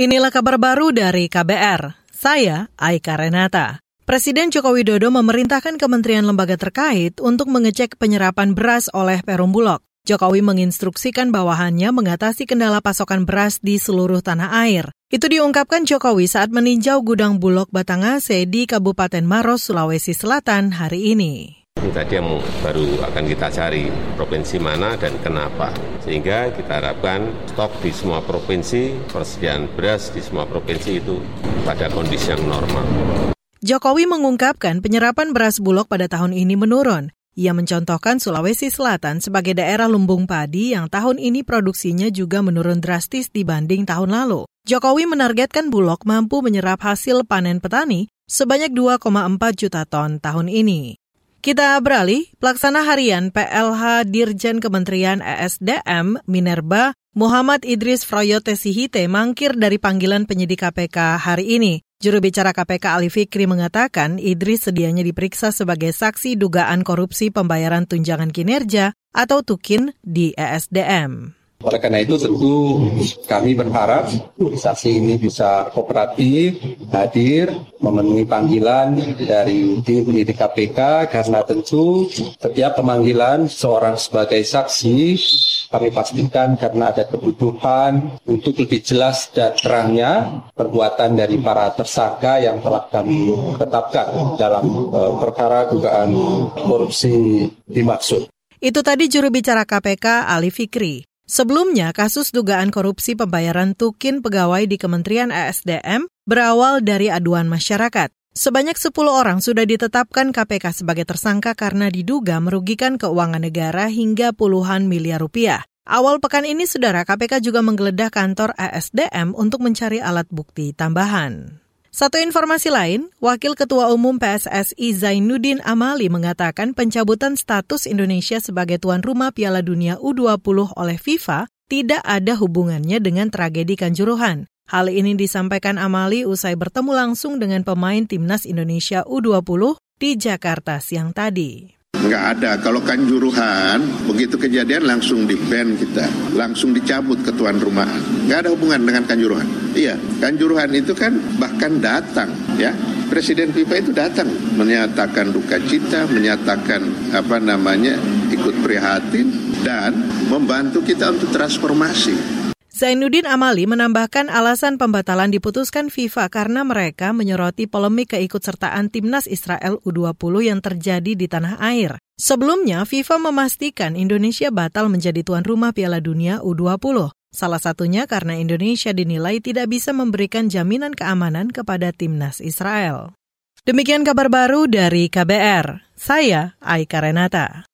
Inilah kabar baru dari KBR. Saya Aika Renata. Presiden Joko Widodo memerintahkan kementerian lembaga terkait untuk mengecek penyerapan beras oleh Perum Bulog. Jokowi menginstruksikan bawahannya mengatasi kendala pasokan beras di seluruh tanah air. Itu diungkapkan Jokowi saat meninjau gudang Bulog Batangase di Kabupaten Maros, Sulawesi Selatan hari ini. Ini tadi yang baru akan kita cari provinsi mana dan kenapa. Sehingga kita harapkan stok di semua provinsi, persediaan beras di semua provinsi itu pada kondisi yang normal. Jokowi mengungkapkan penyerapan beras bulog pada tahun ini menurun. Ia mencontohkan Sulawesi Selatan sebagai daerah lumbung padi yang tahun ini produksinya juga menurun drastis dibanding tahun lalu. Jokowi menargetkan Bulog mampu menyerap hasil panen petani sebanyak 2,4 juta ton tahun ini. Kita beralih, pelaksana harian PLH Dirjen Kementerian ESDM Minerba Muhammad Idris Froyote Sihite mangkir dari panggilan penyidik KPK hari ini. Juru bicara KPK Ali Fikri mengatakan Idris sedianya diperiksa sebagai saksi dugaan korupsi pembayaran tunjangan kinerja atau TUKIN di ESDM. Oleh karena itu tentu kami berharap saksi ini bisa kooperatif, hadir, memenuhi panggilan dari tim di KPK karena tentu setiap pemanggilan seorang sebagai saksi kami pastikan karena ada kebutuhan untuk lebih jelas dan terangnya perbuatan dari para tersangka yang telah kami tetapkan dalam uh, perkara dugaan korupsi dimaksud. Itu tadi juru bicara KPK Ali Fikri. Sebelumnya, kasus dugaan korupsi pembayaran tukin pegawai di Kementerian ESDM berawal dari aduan masyarakat. Sebanyak 10 orang sudah ditetapkan KPK sebagai tersangka karena diduga merugikan keuangan negara hingga puluhan miliar rupiah. Awal pekan ini, Saudara KPK juga menggeledah kantor ESDM untuk mencari alat bukti tambahan. Satu informasi lain, Wakil Ketua Umum PSSI Zainuddin Amali mengatakan pencabutan status Indonesia sebagai tuan rumah Piala Dunia U20 oleh FIFA tidak ada hubungannya dengan tragedi Kanjuruhan. Hal ini disampaikan Amali usai bertemu langsung dengan pemain timnas Indonesia U20 di Jakarta siang tadi. Nggak ada. Kalau kanjuruhan, begitu kejadian langsung di ban kita. Langsung dicabut ketuan rumah. Nggak ada hubungan dengan kanjuruhan. Iya, kanjuruhan itu kan bahkan datang ya. Presiden FIFA itu datang menyatakan duka cita, menyatakan apa namanya ikut prihatin dan membantu kita untuk transformasi. Zainuddin Amali menambahkan alasan pembatalan diputuskan FIFA karena mereka menyoroti polemik keikutsertaan timnas Israel U20 yang terjadi di tanah air. Sebelumnya, FIFA memastikan Indonesia batal menjadi tuan rumah Piala Dunia U20. Salah satunya karena Indonesia dinilai tidak bisa memberikan jaminan keamanan kepada timnas Israel. Demikian kabar baru dari KBR. Saya Aika Renata.